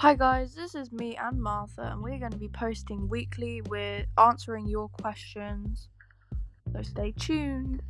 Hi guys, this is me and Martha, and we're going to be posting weekly. We're answering your questions, so stay tuned.